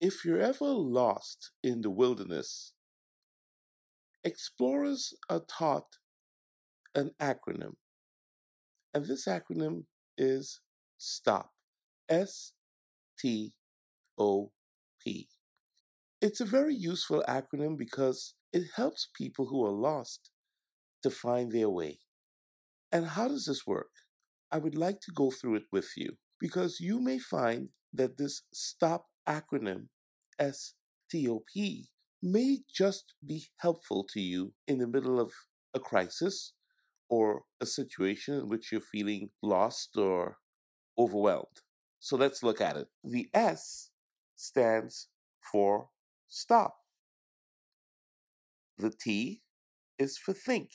If you're ever lost in the wilderness, explorers are taught an acronym. And this acronym is STOP. S T O P. It's a very useful acronym because it helps people who are lost to find their way. And how does this work? I would like to go through it with you because you may find that this STOP acronym, S T O P, may just be helpful to you in the middle of a crisis or a situation in which you're feeling lost or overwhelmed. So let's look at it. The S stands for stop. The T is for think.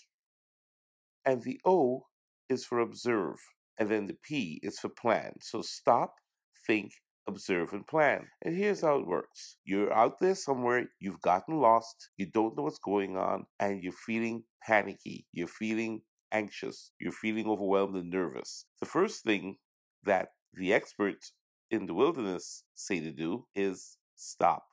And the O is for observe. And then the P is for plan. So stop, think, observe, and plan. And here's how it works you're out there somewhere, you've gotten lost, you don't know what's going on, and you're feeling panicky, you're feeling anxious, you're feeling overwhelmed and nervous. The first thing that the experts in the wilderness say to do is stop.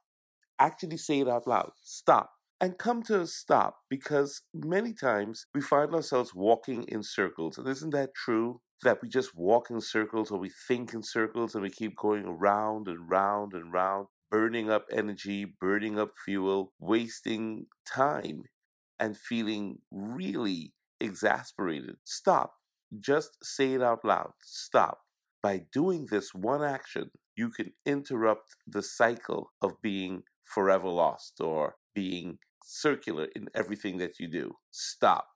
Actually say it out loud. Stop. And come to a stop because many times we find ourselves walking in circles. And isn't that true? That we just walk in circles or we think in circles and we keep going around and round and round, burning up energy, burning up fuel, wasting time, and feeling really exasperated. Stop. Just say it out loud. Stop. By doing this one action, you can interrupt the cycle of being forever lost or being circular in everything that you do. Stop.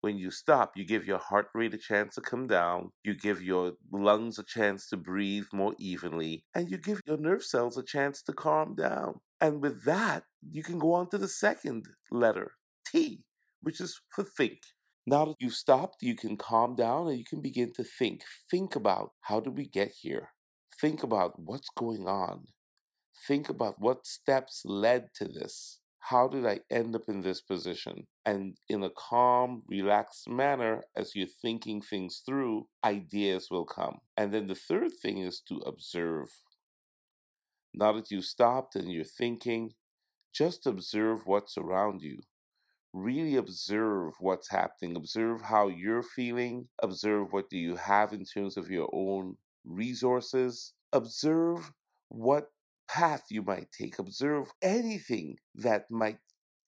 When you stop, you give your heart rate a chance to come down, you give your lungs a chance to breathe more evenly, and you give your nerve cells a chance to calm down. And with that, you can go on to the second letter, T, which is for think. Now that you've stopped, you can calm down and you can begin to think. Think about how did we get here? Think about what's going on. Think about what steps led to this. How did I end up in this position? And in a calm, relaxed manner, as you're thinking things through, ideas will come. And then the third thing is to observe. Now that you've stopped and you're thinking, just observe what's around you really observe what's happening observe how you're feeling observe what do you have in terms of your own resources observe what path you might take observe anything that might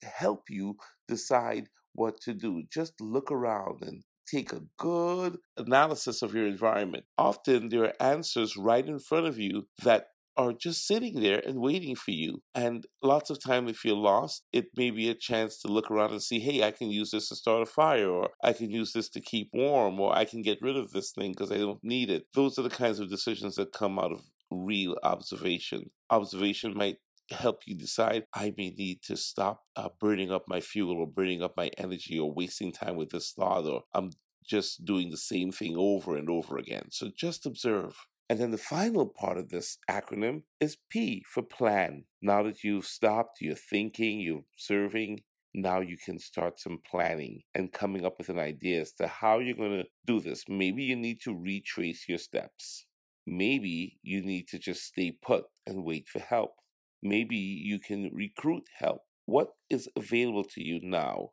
help you decide what to do just look around and take a good analysis of your environment often there are answers right in front of you that are just sitting there and waiting for you. And lots of time, if you're lost, it may be a chance to look around and see, hey, I can use this to start a fire, or I can use this to keep warm, or I can get rid of this thing because I don't need it. Those are the kinds of decisions that come out of real observation. Observation might help you decide I may need to stop uh, burning up my fuel or burning up my energy or wasting time with this thought, or I'm just doing the same thing over and over again. So just observe. And then the final part of this acronym is P for plan. Now that you've stopped, you're thinking, you're observing, now you can start some planning and coming up with an idea as to how you're going to do this. Maybe you need to retrace your steps. Maybe you need to just stay put and wait for help. Maybe you can recruit help. What is available to you now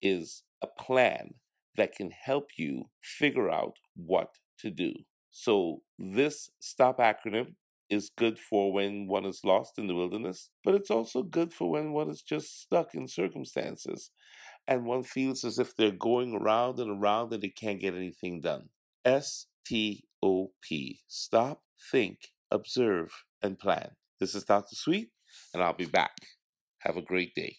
is a plan that can help you figure out what to do. So this STOP acronym is good for when one is lost in the wilderness, but it's also good for when one is just stuck in circumstances and one feels as if they're going around and around and they can't get anything done. S T O P. Stop, think, observe, and plan. This is Dr. Sweet, and I'll be back. Have a great day.